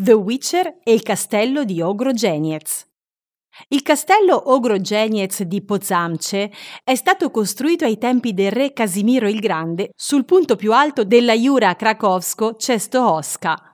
The Witcher e il castello di Ogro-Geniez. Il castello Ogro-Geniez di Pozamce è stato costruito ai tempi del re Casimiro il Grande sul punto più alto della Jura Krakowsko-Czestochowska.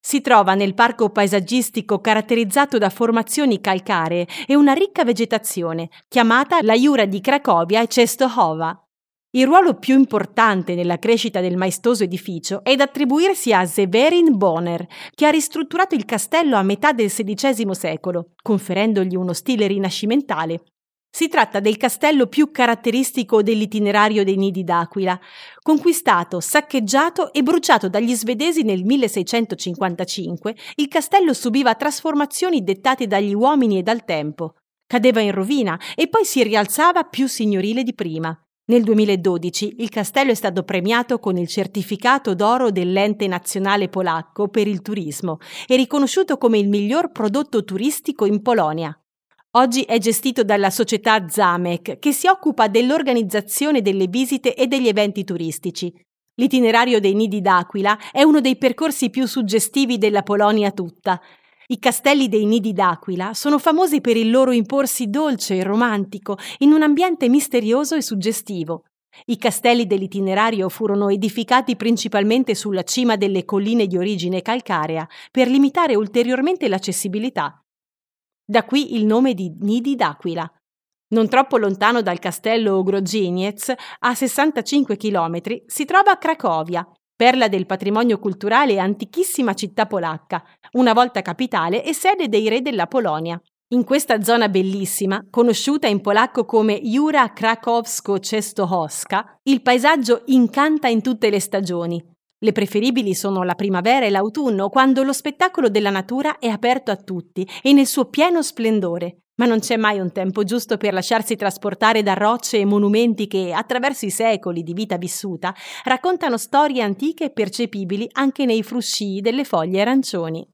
Si trova nel parco paesaggistico caratterizzato da formazioni calcaree e una ricca vegetazione, chiamata la Jura di Cracovia e Czestochowa. Il ruolo più importante nella crescita del maestoso edificio è da attribuirsi a Severin Bonner, che ha ristrutturato il castello a metà del XVI secolo, conferendogli uno stile rinascimentale. Si tratta del castello più caratteristico dell'itinerario dei nidi d'aquila, conquistato, saccheggiato e bruciato dagli svedesi nel 1655, il castello subiva trasformazioni dettate dagli uomini e dal tempo. Cadeva in rovina e poi si rialzava più signorile di prima. Nel 2012 il castello è stato premiato con il certificato d'oro dell'ente nazionale polacco per il turismo e riconosciuto come il miglior prodotto turistico in Polonia. Oggi è gestito dalla società Zamek, che si occupa dell'organizzazione delle visite e degli eventi turistici. L'itinerario dei nidi d'aquila è uno dei percorsi più suggestivi della Polonia tutta. I castelli dei nidi d'aquila sono famosi per il loro imporsi dolce e romantico in un ambiente misterioso e suggestivo. I castelli dell'itinerario furono edificati principalmente sulla cima delle colline di origine calcarea per limitare ulteriormente l'accessibilità. Da qui il nome di Nidi d'Aquila. Non troppo lontano dal castello Ogroginez, a 65 km, si trova Cracovia, perla del patrimonio culturale e antichissima città polacca, una volta capitale e sede dei re della Polonia. In questa zona bellissima, conosciuta in polacco come Jura Krakowsko-Czestochowska, il paesaggio incanta in tutte le stagioni. Le preferibili sono la primavera e l'autunno, quando lo spettacolo della natura è aperto a tutti e nel suo pieno splendore, ma non c'è mai un tempo giusto per lasciarsi trasportare da rocce e monumenti che, attraverso i secoli di vita vissuta, raccontano storie antiche percepibili anche nei fruscii delle foglie arancioni.